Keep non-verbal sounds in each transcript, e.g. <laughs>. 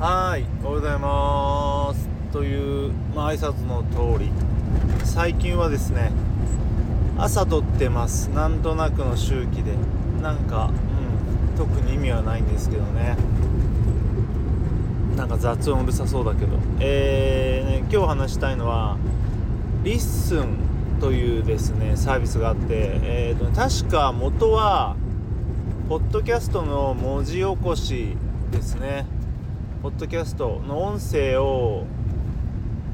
はいおはようございます。という、まあ、挨拶の通り。最近はですね朝撮ってます。なんとなくの周期で。なんか、うん、特に意味はないんですけどね。なんか雑音うるさそうだけど。えー、ね、今日話したいのは LISTEN というですねサービスがあって、えーと、確か元はポッドキャストの文字起こしですね。ポッドキャストの音声を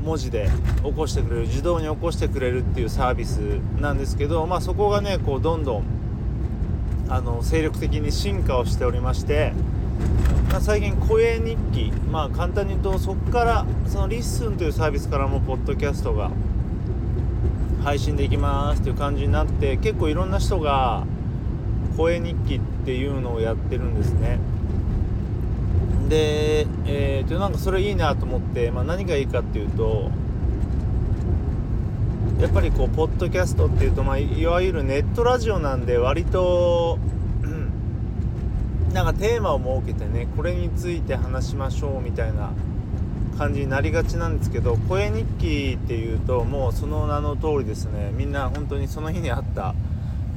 文字で起こしてくれる自動に起こしてくれるっていうサービスなんですけど、まあ、そこがねこうどんどんあの精力的に進化をしておりまして、まあ、最近声日記まあ簡単に言うとそこからそのリッスンというサービスからもポッドキャストが配信できますっていう感じになって結構いろんな人が声日記っていうのをやってるんですね。で、えー、となんかそれいいなと思って、まあ、何がいいかっていうとやっぱりこうポッドキャストっていうと、まあ、いわゆるネットラジオなんで割と、うん、なんかテーマを設けてねこれについて話しましょうみたいな感じになりがちなんですけど声日記っていうともうその名の通りですね。みんな本当にその日にあった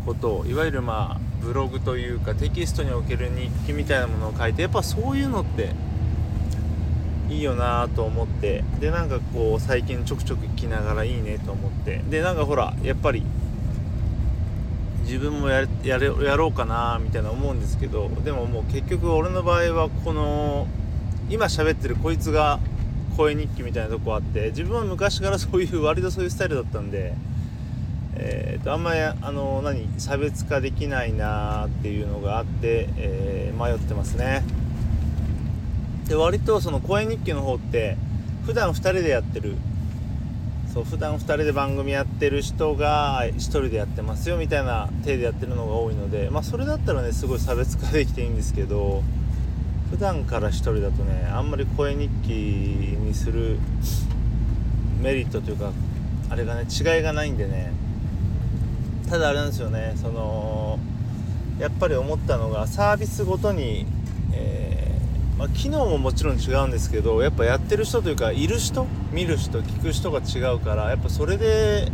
ことをいわゆるまあブログというかテキストにおける日記みたいなものを書いてやっぱそういうのっていいよなと思ってでなんかこう最近ちょくちょく聞きながらいいねと思ってでなんかほらやっぱり自分もやややろうかなみたいな思うんですけどでももう結局俺の場合はこの今喋ってるこいつが声日記みたいなとこあって自分は昔からそういう割とそういうスタイルだったんでえーと、あんまりあの何差別化できないなっていうのがあって、えー、迷ってますね。で割とその声日記の方って普段2人でやってるそう普段2人で番組やってる人が1人でやってますよみたいな体でやってるのが多いのでまあそれだったらねすごい差別化できていいんですけど普段から1人だとねあんまり声日記にするメリットというかあれがね違いがないんでねただあれなんですよねそのやっぱり思ったのがサービスごとに、えー、まあ、機能ももちろん違うんですけどやっぱやってる人というかいる人見る人聞く人が違うからやっぱそれで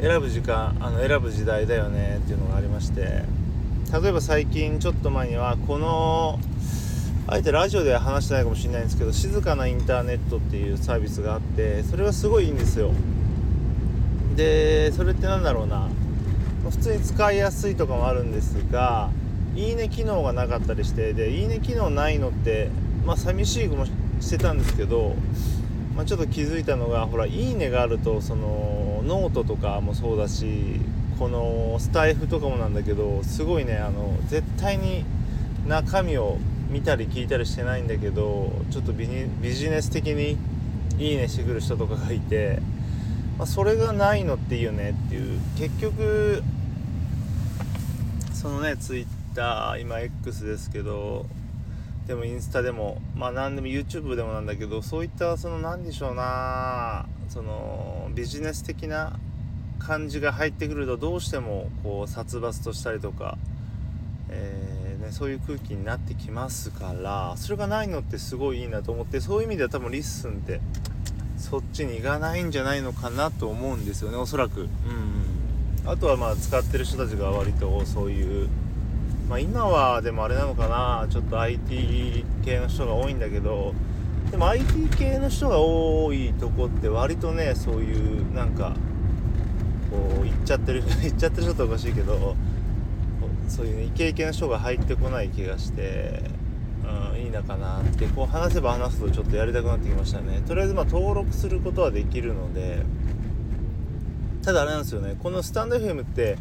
選ぶ時間あの選ぶ時代だよねっていうのがありまして例えば最近ちょっと前にはこのあえてラジオでは話してないかもしれないんですけど静かなインターネットっていうサービスがあってそれがすごいいいんですよ。でそれって何だろうな普通に使いやすいとかもあるんですがいいね機能がなかったりしてでいいね機能ないのってまあ寂しいもしてたんですけど、まあ、ちょっと気づいたのがほらいいねがあるとそのノートとかもそうだしこのスタエフとかもなんだけどすごいねあの絶対に中身を見たり聞いたりしてないんだけどちょっとビジネス的にいいねしてくる人とかがいて、まあ、それがないのっていいよねっていう結局そのねツイッター今 X ですけどでもインスタでもまあ何でも YouTube でもなんだけどそういったその何でしょうなそのビジネス的な感じが入ってくるとどうしてもこう殺伐としたりとか、えー、ね、そういう空気になってきますからそれがないのってすごいいいなと思ってそういう意味では多分リッスンってそっちに行かないんじゃないのかなと思うんですよねおそらく。うん、うんあとはまあ使ってる人たちが割とそういうまあ今はでもあれなのかなちょっと IT 系の人が多いんだけどでも IT 系の人が多いとこって割とねそういうなんかこう行っちゃってる <laughs> 行っちゃってる人っておかしいけどそういうねイケイケな人が入ってこない気がして、うん、いいのかなってこう話せば話すとちょっとやりたくなってきましたね。とりあえずま登録することはできるのでただあれなんですよね。このスタンド FM って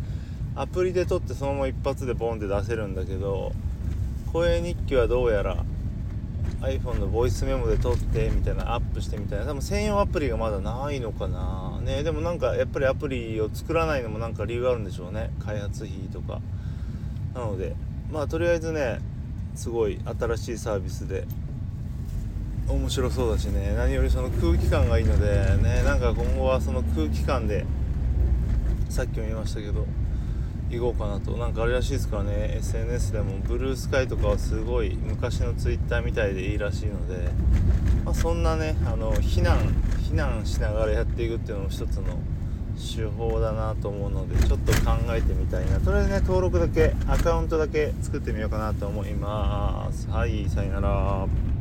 アプリで撮ってそのまま一発でボンって出せるんだけど声日記はどうやら iPhone のボイスメモで撮ってみたいなアップしてみたいな多分専用アプリがまだないのかな。ねでもなんかやっぱりアプリを作らないのもなんか理由があるんでしょうね。開発費とか。なのでまあとりあえずねすごい新しいサービスで面白そうだしね。何よりその空気感がいいのでねなんか今後はその空気感でさっきも言いましたけどいこうかなと。なんかあれらしいですからね。SNS でもブルースカイとかはすごい昔のツイッターみたいでいいらしいので、まあ、そんなねあの避難避難しながらやっていくっていうのも一つの手法だなと思うのでちょっと考えてみたいな。とりあえずね登録だけアカウントだけ作ってみようかなと思います。はいさよなら。